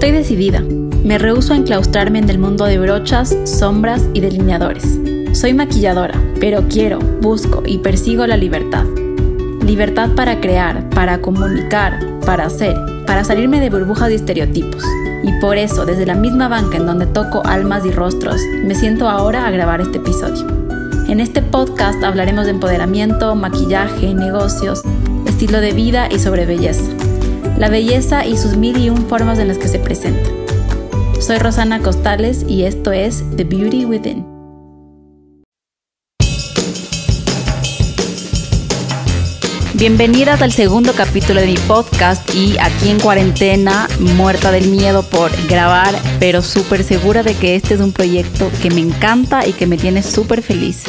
Estoy decidida. Me rehúso a enclaustrarme en el mundo de brochas, sombras y delineadores. Soy maquilladora, pero quiero, busco y persigo la libertad. Libertad para crear, para comunicar, para hacer, para salirme de burbujas y estereotipos. Y por eso, desde la misma banca en donde toco almas y rostros, me siento ahora a grabar este episodio. En este podcast hablaremos de empoderamiento, maquillaje, negocios, estilo de vida y sobre belleza. La belleza y sus mil y un formas en las que se presenta. Soy Rosana Costales y esto es The Beauty Within. Bienvenidas al segundo capítulo de mi podcast y aquí en cuarentena, muerta del miedo por grabar, pero súper segura de que este es un proyecto que me encanta y que me tiene súper feliz,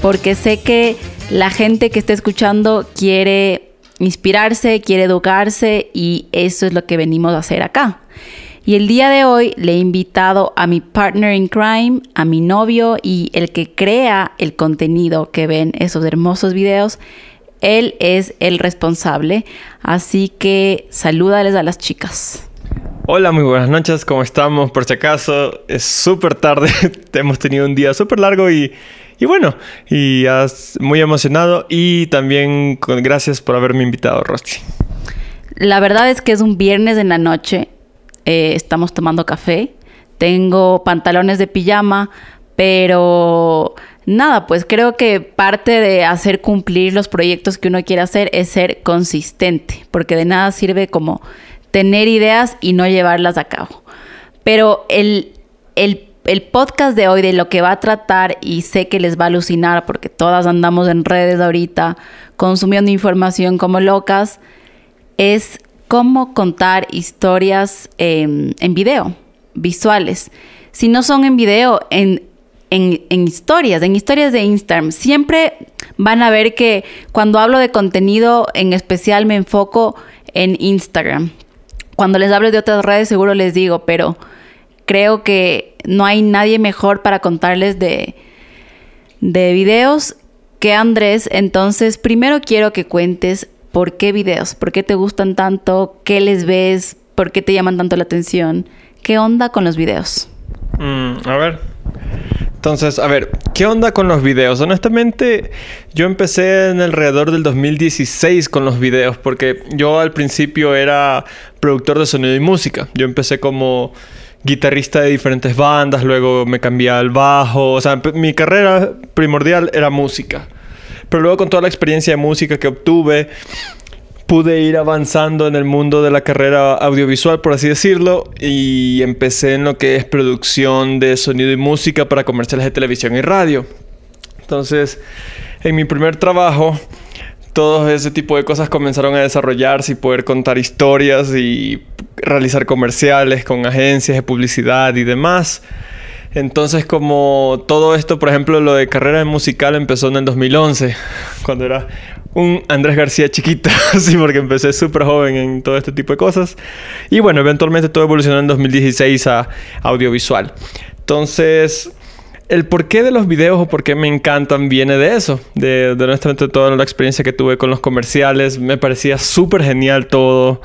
porque sé que la gente que está escuchando quiere inspirarse, quiere educarse y eso es lo que venimos a hacer acá. Y el día de hoy le he invitado a mi partner in crime, a mi novio y el que crea el contenido que ven esos hermosos videos él es el responsable, así que salúdales a las chicas. Hola, muy buenas noches, ¿cómo estamos? Por si acaso, es súper tarde, hemos tenido un día súper largo y, bueno, y muy emocionado y también gracias por haberme invitado, Rosti. La verdad es que es un viernes en la noche, eh, estamos tomando café, tengo pantalones de pijama, pero nada, pues creo que parte de hacer cumplir los proyectos que uno quiere hacer es ser consistente, porque de nada sirve como tener ideas y no llevarlas a cabo. Pero el, podcast de hoy, de lo que va a tratar, y sé que les va a alucinar porque todas andamos en redes ahorita consumiendo información como locas, es cómo contar historias em, en video, visuales. Si no son en video, en en, historias, en historias de Instagram. Siempre van a ver que cuando hablo de contenido en especial me enfoco en Instagram. Cuando les hablo de otras redes seguro les digo, pero creo que no hay nadie mejor para contarles de, de videos que Andrés. Entonces, primero quiero que cuentes por qué videos, por qué te gustan tanto, qué les ves, por qué te llaman tanto la atención, qué onda con los videos. Mm, a ver, entonces, a ver, ¿qué onda con los videos? Honestamente, yo empecé en alrededor del 2016 con los videos, porque yo al principio era productor de sonido y música. Yo empecé como guitarrista de diferentes bandas, luego me cambié al bajo, o sea, mi carrera primordial era música. Pero luego con toda la experiencia de música que obtuve, pude ir avanzando en el mundo de la carrera audiovisual, por así decirlo, y empecé en lo que es producción de sonido y música para comerciales de televisión y radio. Entonces, en mi primer trabajo, todo ese tipo de cosas comenzaron a desarrollarse y poder contar historias y realizar comerciales con agencias de publicidad y demás. Entonces, como todo esto, por ejemplo, lo de carrera musical empezó en el 2011, cuando era un Andrés García chiquito, sí, porque empecé súper joven en todo este tipo de cosas. Y bueno, eventualmente todo evolucionó en 2016 a audiovisual. Entonces, el porqué de los videos o por qué me encantan viene de eso, de, honestamente toda la experiencia que tuve con los comerciales. Me parecía súper genial todo.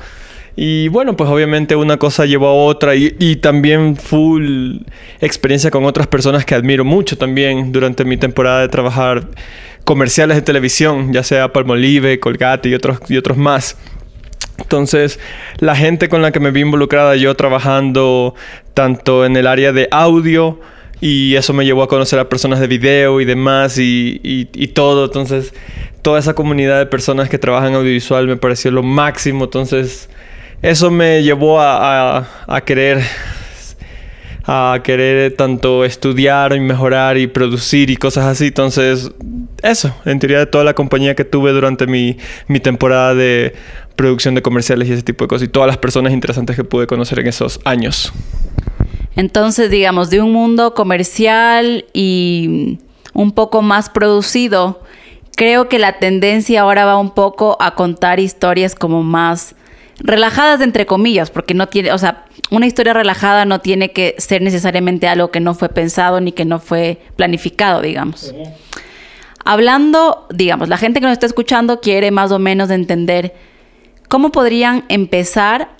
Y bueno, pues obviamente una cosa llevó a otra y, y, también full experiencia con otras personas que admiro mucho también durante mi temporada de trabajar comerciales de televisión, ya sea Palmolive, Colgate y otros, y otros más. Entonces, la gente con la que me vi involucrada, yo trabajando tanto en el área de audio, y eso me llevó a conocer a personas de video y demás, y, y, todo. Entonces, toda esa comunidad de personas que trabajan audiovisual me pareció lo máximo. Entonces, eso me llevó a, a, a querer a querer tanto estudiar y mejorar y producir y cosas así. Entonces, eso, en teoría de toda la compañía que tuve durante mi, mi temporada de producción de comerciales y ese tipo de cosas y todas las personas interesantes que pude conocer en esos años. Entonces, digamos, de un mundo comercial y un poco más producido, creo que la tendencia ahora va un poco a contar historias como más relajadas entre comillas, porque no tiene, o sea, una historia relajada no tiene que ser necesariamente algo que no fue pensado ni que no fue planificado, digamos. Hablando, digamos, la gente que nos está escuchando quiere más o menos entender cómo podrían empezar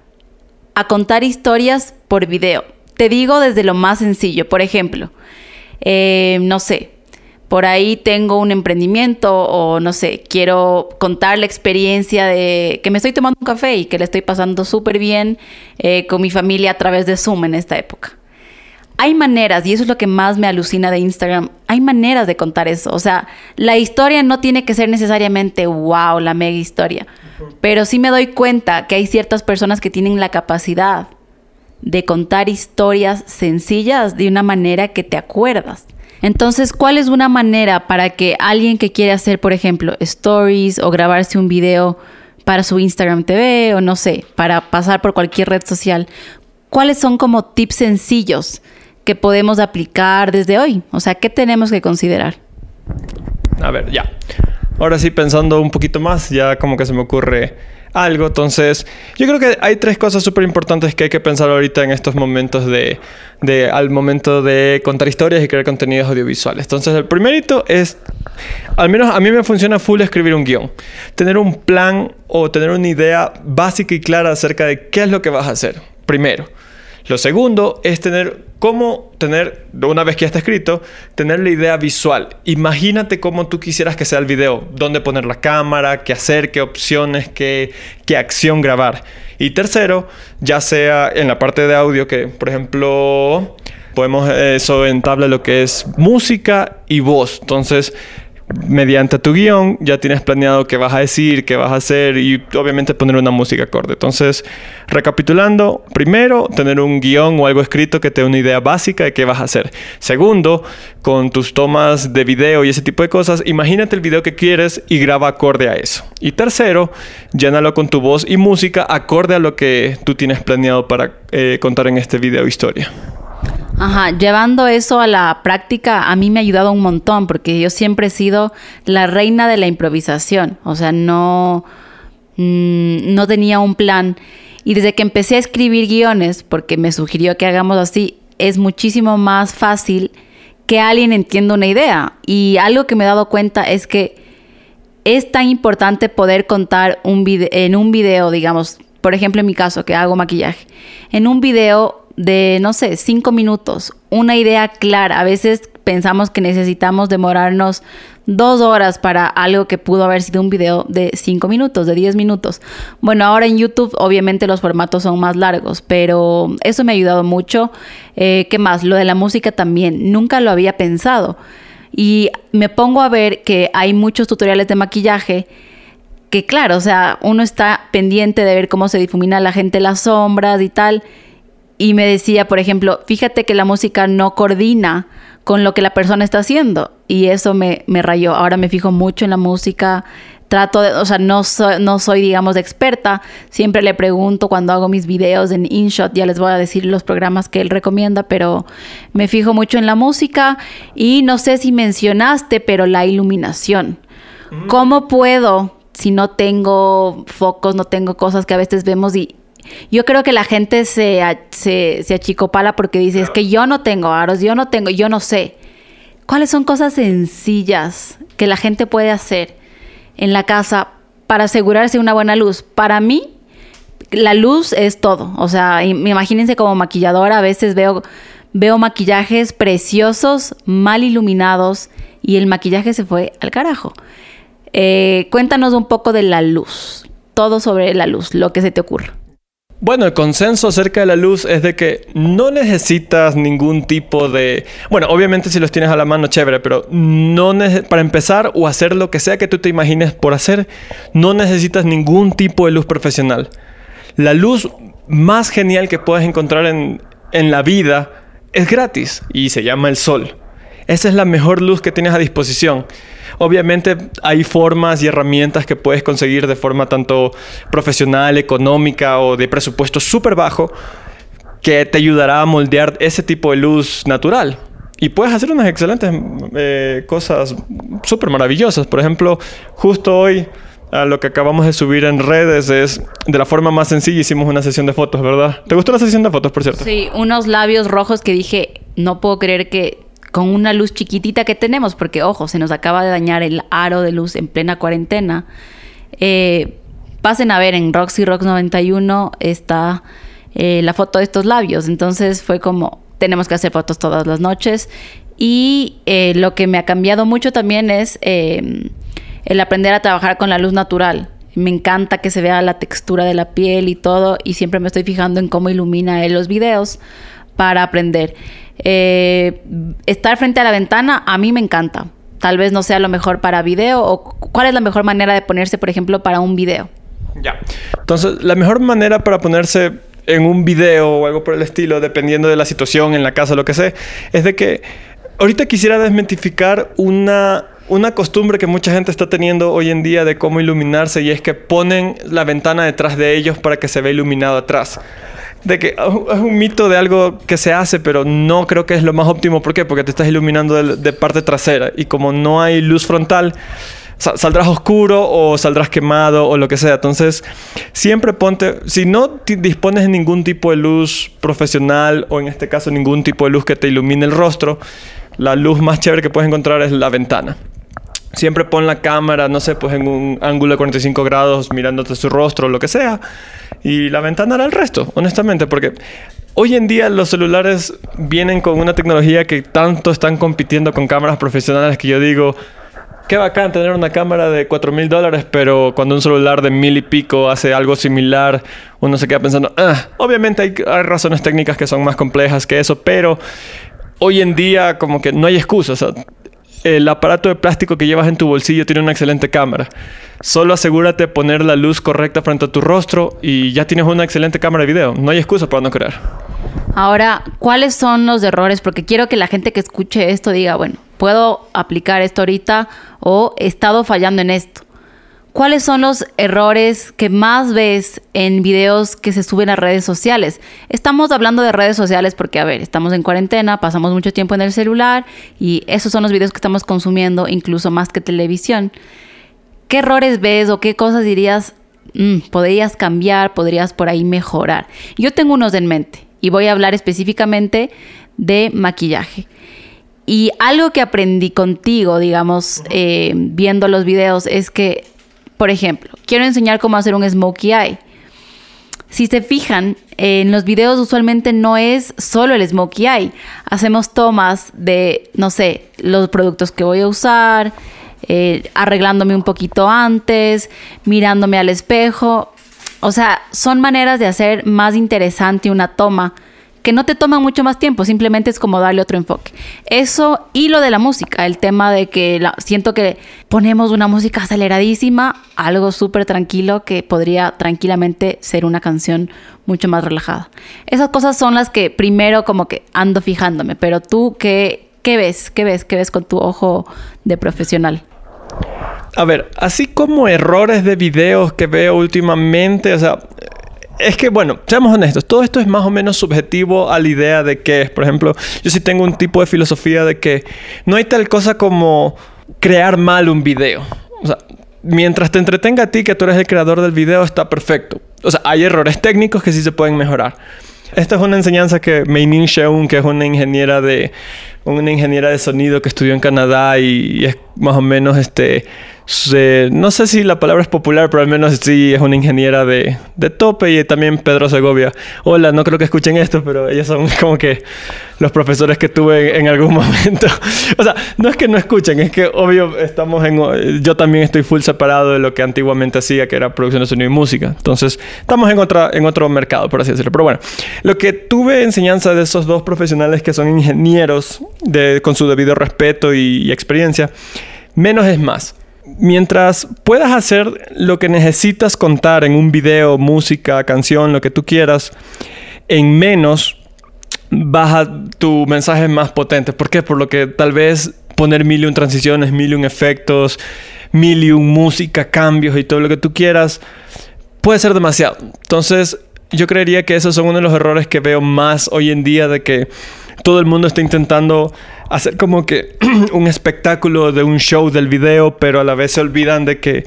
a contar historias por video. Te digo desde lo más sencillo, por ejemplo, eh, no sé, por ahí tengo un emprendimiento o no sé, quiero contar la experiencia de que me estoy tomando un café y que le estoy pasando súper bien eh, con mi familia a través de Zoom en esta época. Hay maneras, y eso es lo que más me alucina de Instagram, hay maneras de contar eso. O sea, la historia no tiene que ser necesariamente, wow, la mega historia. Pero sí me doy cuenta que hay ciertas personas que tienen la capacidad de contar historias sencillas de una manera que te acuerdas. Entonces, ¿cuál es una manera para que alguien que quiere hacer, por ejemplo, stories o grabarse un video para su Instagram TV o no sé, para pasar por cualquier red social, cuáles son como tips sencillos que podemos aplicar desde hoy? O sea, ¿qué tenemos que considerar? A ver, ya. Ahora sí, pensando un poquito más, ya como que se me ocurre algo. Entonces, yo creo que hay tres cosas súper importantes que hay que pensar ahorita en estos momentos de, al momento de contar historias y crear contenidos audiovisuales. Entonces, el primerito es, al menos a mí me funciona full escribir un guion. Tener un plan o tener una idea básica y clara acerca de qué es lo que vas a hacer. Primero. Lo segundo es tener cómo tener, una vez que ya está escrito, tener la idea visual. Imagínate cómo tú quisieras que sea el video, dónde poner la cámara, qué hacer, qué opciones, qué, qué acción grabar. Y tercero, ya sea en la parte de audio, que por ejemplo podemos eso en tabla lo que es música y voz. Entonces, mediante tu guion ya tienes planeado qué vas a decir, qué vas a hacer y obviamente poner una música acorde. Entonces, recapitulando, primero, tener un guion o algo escrito que te dé una idea básica de qué vas a hacer. Segundo, con tus tomas de video y ese tipo de cosas, imagínate el video que quieres y graba acorde a eso. Y tercero, llénalo con tu voz y música acorde a lo que tú tienes planeado para eh, contar en este video historia. Ajá, llevando eso a la práctica a mí me ha ayudado un montón porque yo siempre he sido la reina de la improvisación, o sea, no, mm, no tenía un plan. Y desde que empecé a escribir guiones, porque me sugirió que hagamos así, es muchísimo más fácil que alguien entienda una idea. Y algo que me he dado cuenta es que es tan importante poder contar un en un video, digamos, por ejemplo en mi caso, que hago maquillaje. En un video de, no sé, cinco minutos, una idea clara. A veces pensamos que necesitamos demorarnos dos horas para algo que pudo haber sido un video de cinco minutos, de diez minutos. Bueno, ahora en YouTube obviamente los formatos son más largos, pero eso me ha ayudado mucho. Eh, ¿Qué más? Lo de la música también, nunca lo había pensado. Y me pongo a ver que hay muchos tutoriales de maquillaje que claro, o sea, uno está pendiente de ver cómo se difumina la gente las sombras y tal y me decía, por ejemplo, fíjate que la música no coordina con lo que la persona está haciendo. Y eso me, me rayó. Ahora me fijo mucho en la música. Trato de, o sea, no soy, no soy, digamos, experta. Siempre le pregunto cuando hago mis videos en InShot, ya les voy a decir los programas que él recomienda, pero me fijo mucho en la música. Y no sé si mencionaste, pero la iluminación. Mm. ¿Cómo puedo, si no tengo focos, no tengo cosas que a veces vemos y yo creo que la gente se, se, se achicopala porque dice, es que yo no tengo aros, yo no tengo, yo no sé. ¿Cuáles son cosas sencillas que la gente puede hacer en la casa para asegurarse una buena luz? Para mí, la luz es todo. O sea, imagínense como maquilladora, a veces veo, veo maquillajes preciosos, mal iluminados, y el maquillaje se fue al carajo. Eh, cuéntanos un poco de la luz, todo sobre la luz, lo que se te ocurra. Bueno, el consenso acerca de la luz es de que no necesitas ningún tipo de... Bueno, obviamente si los tienes a la mano, chévere, pero no para empezar o hacer lo que sea que tú te imagines por hacer, no necesitas ningún tipo de luz profesional. La luz más genial que puedes encontrar en, en la vida es gratis y se llama el sol. Esa es la mejor luz que tienes a disposición. Obviamente hay formas y herramientas que puedes conseguir de forma tanto profesional, económica o de presupuesto súper bajo que te ayudará a moldear ese tipo de luz natural. Y puedes hacer unas excelentes eh, cosas súper maravillosas. Por ejemplo, justo hoy a lo que acabamos de subir en redes es de la forma más sencilla hicimos una sesión de fotos, ¿verdad? ¿Te gustó la sesión de fotos, por cierto? Sí, unos labios rojos que dije, no puedo creer que con una luz chiquitita que tenemos, porque ojo, se nos acaba de dañar el aro de luz en plena cuarentena. Eh, pasen a ver en Roxy Rocks 91 está eh, la foto de estos labios. Entonces fue como, tenemos que hacer fotos todas las noches. Y eh, lo que me ha cambiado mucho también es el aprender a trabajar con la luz natural. Me encanta que se vea la textura de la piel y todo, y siempre me estoy fijando en cómo ilumina él los videos para aprender. Eh, estar frente a la ventana a mí me encanta. Tal vez no sea lo mejor para video o cuál es la mejor manera de ponerse, por ejemplo, para un video. Ya. Entonces, la mejor manera para ponerse en un video o algo por el estilo, dependiendo de la situación, en la casa, lo que sea, es de que ahorita quisiera desmentificar una, una costumbre que mucha gente está teniendo hoy en día de cómo iluminarse y es que ponen la ventana detrás de ellos para que se vea iluminado atrás de que es un mito de algo que se hace, pero no creo que es lo más óptimo. ¿Por qué? Porque te estás iluminando de, parte trasera y como no hay luz frontal, saldrás oscuro o saldrás quemado o lo que sea. Entonces, siempre ponte, si no dispones de ningún tipo de luz profesional o en este caso ningún tipo de luz que te ilumine el rostro, la luz más chévere que puedes encontrar es la ventana. Siempre pon la cámara, no sé, pues en un ángulo de 45 grados mirándote su rostro lo que sea. Y la ventana hará el resto, honestamente, porque hoy en día los celulares vienen con una tecnología que tanto están compitiendo con cámaras profesionales que yo digo, qué bacán tener una cámara de 4 mil dólares, pero cuando un celular de mil y pico hace algo similar, uno se queda pensando, ah, obviamente hay, razones técnicas que son más complejas que eso, pero hoy en día como que no hay excusa. O sea, el aparato de plástico que llevas en tu bolsillo tiene una excelente cámara. Solo asegúrate de poner la luz correcta frente a tu rostro y ya tienes una excelente cámara de video. No hay excusa para no crear. Ahora, ¿cuáles son los errores? Porque quiero que la gente que escuche esto diga, bueno, puedo aplicar esto ahorita o he estado fallando en esto. ¿Cuáles son los errores que más ves en videos que se suben a redes sociales? Estamos hablando de redes sociales porque, a ver, estamos en cuarentena, pasamos mucho tiempo en el celular y esos son los videos que estamos consumiendo, incluso más que televisión. ¿Qué errores ves o qué cosas dirías, mm, podrías cambiar, podrías por ahí mejorar? Yo tengo unos en mente y voy a hablar específicamente de maquillaje. Y algo que aprendí contigo, digamos, eh, viendo los videos, es que por ejemplo, quiero enseñar cómo hacer un smokey eye. Si se fijan, en los videos usualmente no es solo el smokey eye. Hacemos tomas de, no sé, los productos que voy a usar, eh, arreglándome un poquito antes, mirándome al espejo. O sea, son maneras de hacer más interesante una toma que no te toma mucho más tiempo, simplemente es como darle otro enfoque. Eso y lo de la música, el tema de que siento que ponemos una música aceleradísima, algo súper tranquilo que podría tranquilamente ser una canción mucho más relajada. Esas cosas son las que primero como que ando fijándome, pero tú, ¿qué, qué ves? ¿Qué ves? ¿Qué ves con tu ojo de profesional? A ver, así como errores de videos que veo últimamente, o sea, es que, bueno, seamos honestos, todo esto es más o menos subjetivo a la idea de que, por ejemplo, yo sí tengo un tipo de filosofía de que no hay tal cosa como crear mal un video. O sea, mientras te entretenga a ti, que tú eres el creador del video, está perfecto. O sea, hay errores técnicos que sí se pueden mejorar. Esta es una enseñanza que Mei-Ning Sheung, que es una ingeniera de una ingeniera de sonido que estudió en Canadá y es más o menos este no sé si la palabra es popular, pero al menos sí es una ingeniera de, de, tope y también Pedro Segovia. Hola, no creo que escuchen esto, pero ellos son como que los profesores que tuve en, algún momento. o sea, no es que no escuchen, es que obvio estamos en... Yo también estoy full separado de lo que antiguamente hacía, que era producción de sonido y música. Entonces, estamos en, otra, en otro mercado, por así decirlo. Pero bueno, lo que tuve enseñanza de esos dos profesionales que son ingenieros con su debido respeto y experiencia, menos es más mientras puedas hacer lo que necesitas contar en un video, música, canción, lo que tú quieras, en menos, baja tu mensaje más potente. ¿Por qué? Por lo que tal vez poner mil y un transiciones, mil y un efectos, mil y un música, cambios y todo lo que tú quieras, puede ser demasiado. Entonces, yo creería que esos son uno de los errores que veo más hoy en día de que todo el mundo está intentando hacer como que un espectáculo de un show del video, pero a la vez se olvidan de que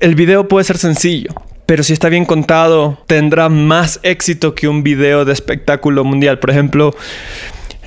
el video puede ser sencillo. Pero si está bien contado, tendrá más éxito que un video de espectáculo mundial. Por ejemplo,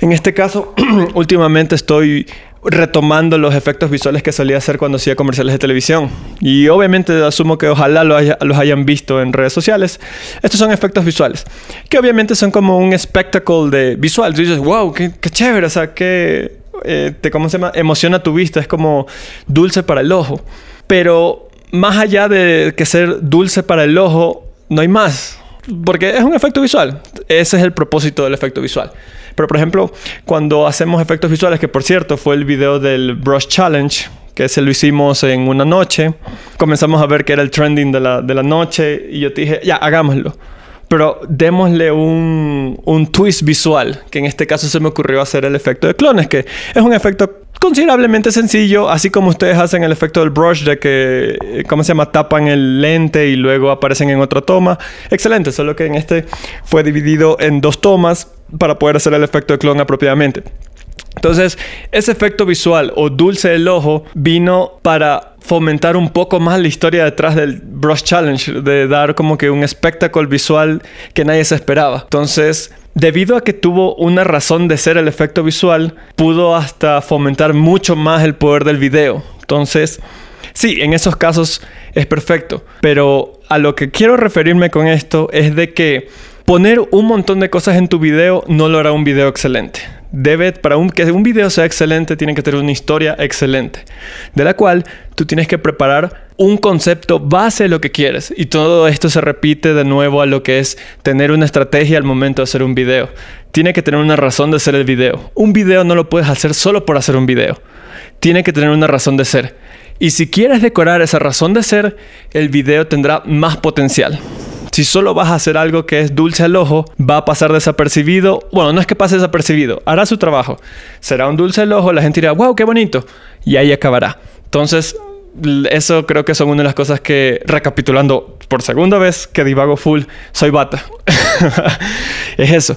en este caso, últimamente estoy retomando los efectos visuales que solía hacer cuando hacía comerciales de televisión. Y obviamente asumo que ojalá los hayan visto en redes sociales. Estos son efectos visuales, que obviamente son como un espectáculo de visual. Tú dices, wow, qué, chévere, o sea, qué, eh, te, ¿cómo se llama? Emociona tu vista, es como dulce para el ojo. Pero más allá de que ser dulce para el ojo, no hay más. Porque es un efecto visual. Ese es el propósito del efecto visual. Pero por ejemplo, cuando hacemos efectos visuales, que por cierto fue el video del Brush Challenge, que ese lo hicimos en una noche, comenzamos a ver que era el trending de la, de la noche y yo te dije, ya, hagámoslo. Pero démosle un, un twist visual, que en este caso se me ocurrió hacer el efecto de clones, que es un efecto considerablemente sencillo, así como ustedes hacen el efecto del brush de que, eh, ¿cómo se llama? Tapan el lente y luego aparecen en otra toma. Excelente, solo que en este fue dividido en dos tomas para poder hacer el efecto de clon apropiadamente. Entonces, ese efecto visual o dulce del ojo vino para fomentar un poco más la historia detrás del Brush Challenge, de dar como que un espectáculo visual que nadie se esperaba. Entonces, debido a que tuvo una razón de ser el efecto visual, pudo hasta fomentar mucho más el poder del video. Entonces, sí, en esos casos es perfecto, pero a lo que quiero referirme con esto es de que poner un montón de cosas en tu video no lo hará un video excelente. Debe, para que un video sea excelente, tiene que tener una historia excelente, de la cual tú tienes que preparar un concepto base lo que quieres. Y todo esto se repite de nuevo a lo que es tener una estrategia al momento de hacer un video. Tiene que tener una razón de hacer el video. Un video no lo puedes hacer solo por hacer un video. Tiene que tener una razón de ser. Y si quieres decorar esa razón de ser, el video tendrá más potencial. Si solo vas a hacer algo que es dulce al ojo, va a pasar desapercibido. Bueno, no es que pase desapercibido, hará su trabajo. Será un dulce al ojo, la gente dirá, wow, qué bonito. Y ahí acabará. Entonces, eso creo que son una de las cosas que, recapitulando por segunda vez que divago full, soy bata. es eso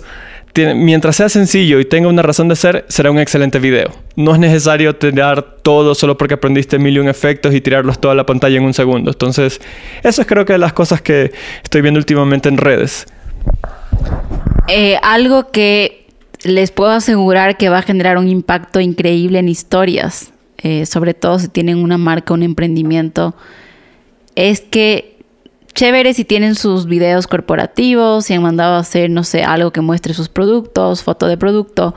mientras sea sencillo y tenga una razón de ser, será un excelente video. No es necesario tirar todo solo porque aprendiste mil y un efectos y tirarlos toda la pantalla en un segundo. Entonces, eso es creo que las cosas que estoy viendo últimamente en redes. Eh, algo que les puedo asegurar que va a generar un impacto increíble en historias, eh, sobre todo si tienen una marca, un emprendimiento, es que chévere si tienen sus videos corporativos, si han mandado a hacer, no sé, algo que muestre sus productos, foto de producto.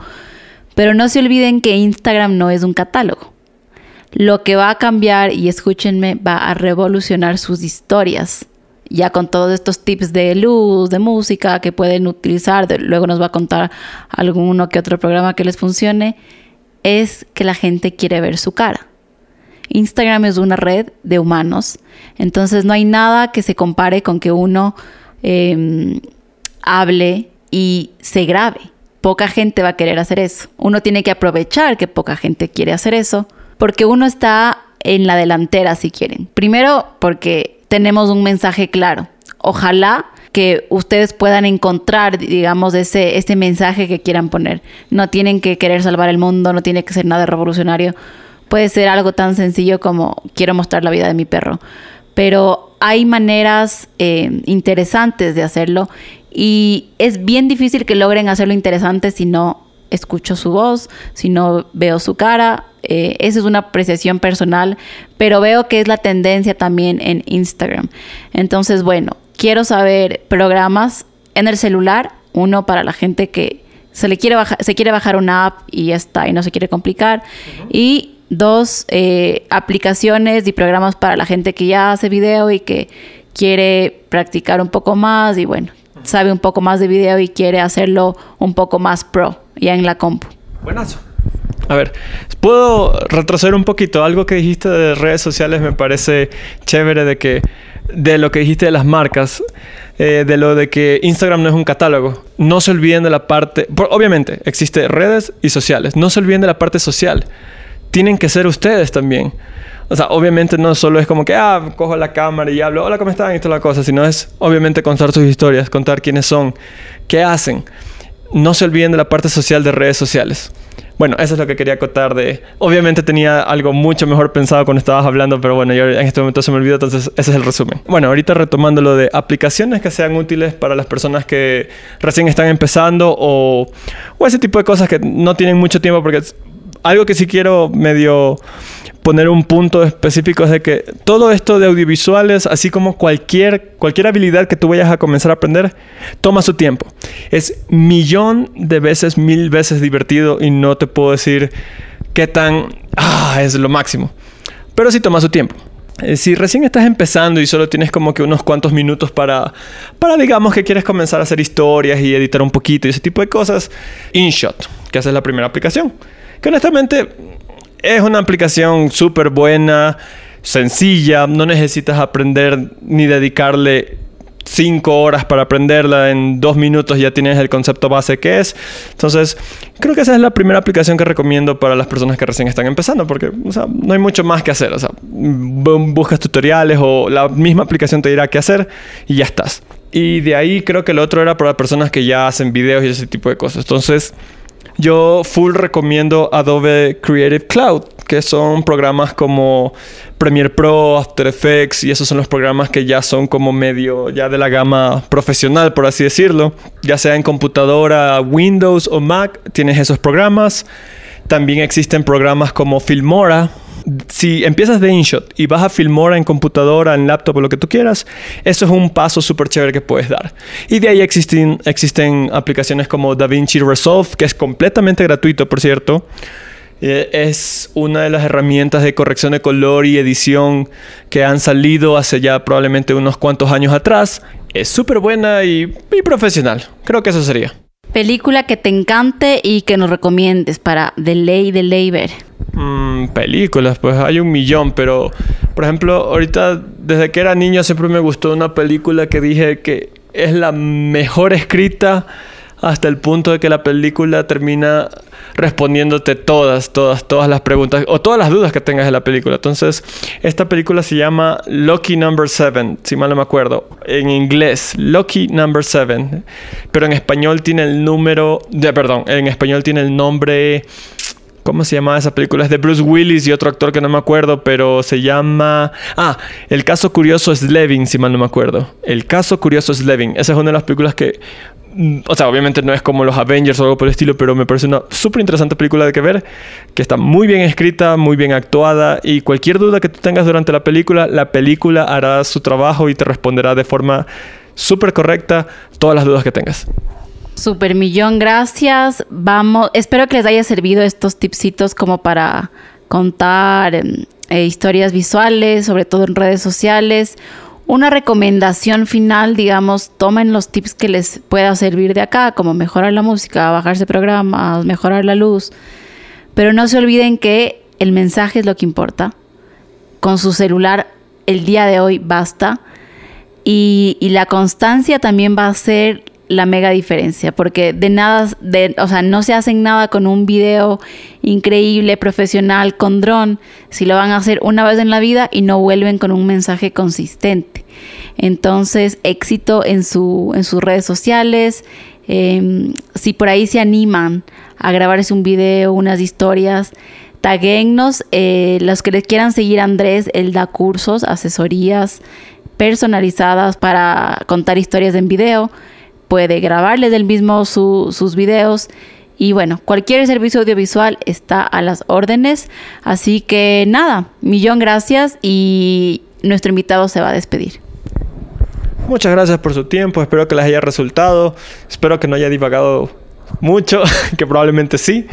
Pero no se olviden que Instagram no es un catálogo. Lo que va a cambiar, y escúchenme, va a revolucionar sus historias. Ya con todos estos tips de luz, de música que pueden utilizar, luego nos va a contar alguno que otro programa que les funcione, es que la gente quiere ver su cara. Instagram es una red de humanos, entonces no hay nada que se compare con que uno em, hable y se grabe. Poca gente va a querer hacer eso. Uno tiene que aprovechar que poca gente quiere hacer eso, porque uno está en la delantera, si quieren. Primero, porque tenemos un mensaje claro. Ojalá que ustedes puedan encontrar, digamos, ese, ese mensaje que quieran poner. No tienen que querer salvar el mundo, no tiene que ser nada revolucionario puede ser algo tan sencillo como quiero mostrar la vida de mi perro. Pero hay maneras eh, interesantes de hacerlo y es bien difícil que logren hacerlo interesante si no escucho su voz, si no veo su cara. Eh, esa es una apreciación personal, pero veo que es la tendencia también en Instagram. Entonces, bueno, quiero saber programas en el celular, uno para la gente que se le quiere bajar, se quiere bajar una app y ya está y no se quiere complicar. Y dos eh, aplicaciones y programas para la gente que ya hace video y que quiere practicar un poco más y bueno, sabe un poco más de video y quiere hacerlo un poco más pro ya en la compu. Buenazo. A ver, puedo retroceder un poquito. Algo que dijiste de redes sociales me parece chévere de que de lo que dijiste de las marcas, eh, de lo de que Instagram no es un catálogo. No se olviden de la parte, obviamente existe redes y sociales. No se olviden de la parte social tienen que ser ustedes también. O sea, obviamente no solo es como que, ah, cojo la cámara y hablo, hola, ¿cómo están? Y toda la cosa, sino es obviamente contar sus historias, contar quiénes son, qué hacen. No se olviden de la parte social de redes sociales. Bueno, eso es lo que quería acotar de... Obviamente tenía algo mucho mejor pensado cuando estabas hablando, pero bueno, yo en este momento se me olvidó, entonces ese es el resumen. Bueno, ahorita retomando lo de aplicaciones que sean útiles para las personas que recién están empezando o, o ese tipo de cosas que no tienen mucho tiempo porque algo que sí quiero medio poner un punto específico es de que todo esto de audiovisuales, así como cualquier, cualquier habilidad que tú vayas a comenzar a aprender, toma su tiempo. Es millón de veces, mil veces divertido y no te puedo decir qué tan... Ah, es lo máximo. Pero sí toma su tiempo. Eh, si recién estás empezando y solo tienes como que unos cuantos minutos para, para, digamos, que quieres comenzar a hacer historias y editar un poquito y ese tipo de cosas, InShot, que esa es la primera aplicación. Que honestamente es una aplicación súper buena, sencilla, no necesitas aprender ni dedicarle cinco horas para aprenderla, en dos minutos ya tienes el concepto base que es. Entonces, creo que esa es la primera aplicación que recomiendo para las personas que recién están empezando, porque no hay mucho más que hacer. O sea, buscas tutoriales o la misma aplicación te dirá qué hacer y ya estás. Y de ahí creo que el otro era para personas que ya hacen videos y ese tipo de cosas. Entonces, yo full recomiendo Adobe Creative Cloud, que son programas como Premiere Pro, After Effects, y esos son los programas que ya son como medio ya de la gama profesional, por así decirlo. Ya sea en computadora, Windows o Mac, tienes esos programas. También existen programas como Filmora, si empiezas de InShot y vas a Filmora en computadora, en laptop o lo que tú quieras, eso es un paso súper chévere que puedes dar. Y de ahí existen, aplicaciones como DaVinci Resolve, que es completamente gratuito, por cierto. Eh, es una de las herramientas de corrección de color y edición que han salido hace ya probablemente unos cuantos años atrás. Es súper buena y, y profesional. Creo que eso sería. Película que te encante y que nos recomiendes para de ley, de ley ver. Mm, películas, pues hay un millón, pero por ejemplo, ahorita desde que era niño siempre me gustó una película que dije que es la mejor escrita hasta el punto de que la película termina respondiéndote todas, todas, todas las preguntas o todas las dudas que tengas de la película. Entonces, esta película se llama Lucky Number 7, si mal no me acuerdo. En inglés, Lucky Number 7. Pero en español tiene el número, de, perdón, en español tiene el nombre... ¿Cómo se llama esa película? Es de Bruce Willis y otro actor que no me acuerdo, pero se llama... Ah, El caso curioso es Levin, si mal no me acuerdo. El caso curioso es Levin. Esa es una de las películas que Mm, o sea, obviamente no es como los Avengers o algo por el estilo, pero me parece una súper interesante película de que ver, que está muy bien escrita, muy bien actuada y cualquier duda que tú tengas durante la película, la película hará su trabajo y te responderá de forma súper correcta todas las dudas que tengas. Super millón, gracias. Vamos, espero que les haya servido estos tipsitos como para contar em, eh, historias visuales, sobre todo en redes sociales una recomendación final, digamos, tomen los tips que les pueda servir de acá, como mejorar la música, bajarse programas, mejorar la luz. Pero no se olviden que el mensaje es lo que importa. Con su celular el día de hoy basta. Y, y la constancia también va a ser la mega diferencia, porque de nada, de, o sea, no se hacen nada con un video increíble, profesional, con dron, si lo van a hacer una vez en la vida y no vuelven con un mensaje consistente. Entonces, éxito en, su, en sus redes sociales, em, si por ahí se animan a grabarse un video, unas historias, taguennos, eh, los que les quieran seguir Andrés, él da cursos, asesorías personalizadas para contar historias en video puede grabarle del mismo sus videos. Y bueno, cualquier servicio audiovisual está a las órdenes. Así que nada, millón gracias y nuestro invitado se va a despedir. Muchas gracias por su tiempo, espero que les haya resultado, espero que no haya divagado mucho, que probablemente sí.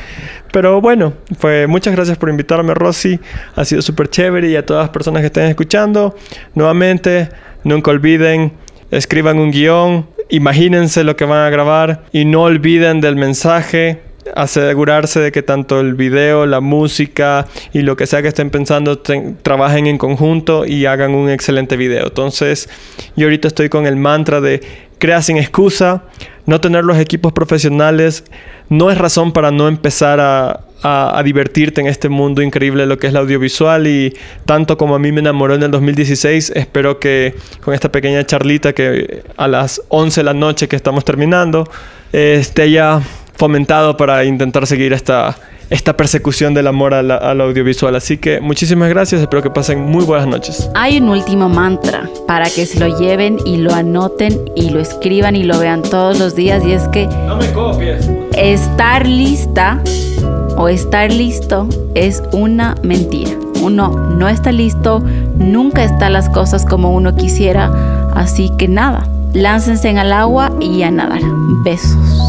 Pero bueno, pues muchas gracias por invitarme, Rosy. Ha sido súper chévere y a todas las personas que estén escuchando, nuevamente, nunca olviden, escriban un guion, imagínense lo que van a grabar y no olviden del mensaje asegurarse de que tanto el video, la música y lo que sea que estén pensando trabajen en conjunto y hagan un excelente video. Entonces, yo ahorita estoy con el mantra de crea sin excusa, no tener los equipos profesionales no es razón para no empezar a, a, divertirte en este mundo increíble de lo que es la audiovisual y tanto como a mí me enamoró en el 2016, espero que con esta pequeña charlita que a las 11 de la noche que estamos terminando esté ya fomentado para intentar seguir esta, esta persecución del amor al, audiovisual. Así que muchísimas gracias, espero que pasen muy buenas noches. Hay un último mantra para que se lo lleven y lo anoten y lo escriban y lo vean todos los días y es que... No me copies. Estar lista o estar listo es una mentira. Uno no está listo, nunca están las cosas como uno quisiera, así que nada, láncense en el agua y a nadar. Besos.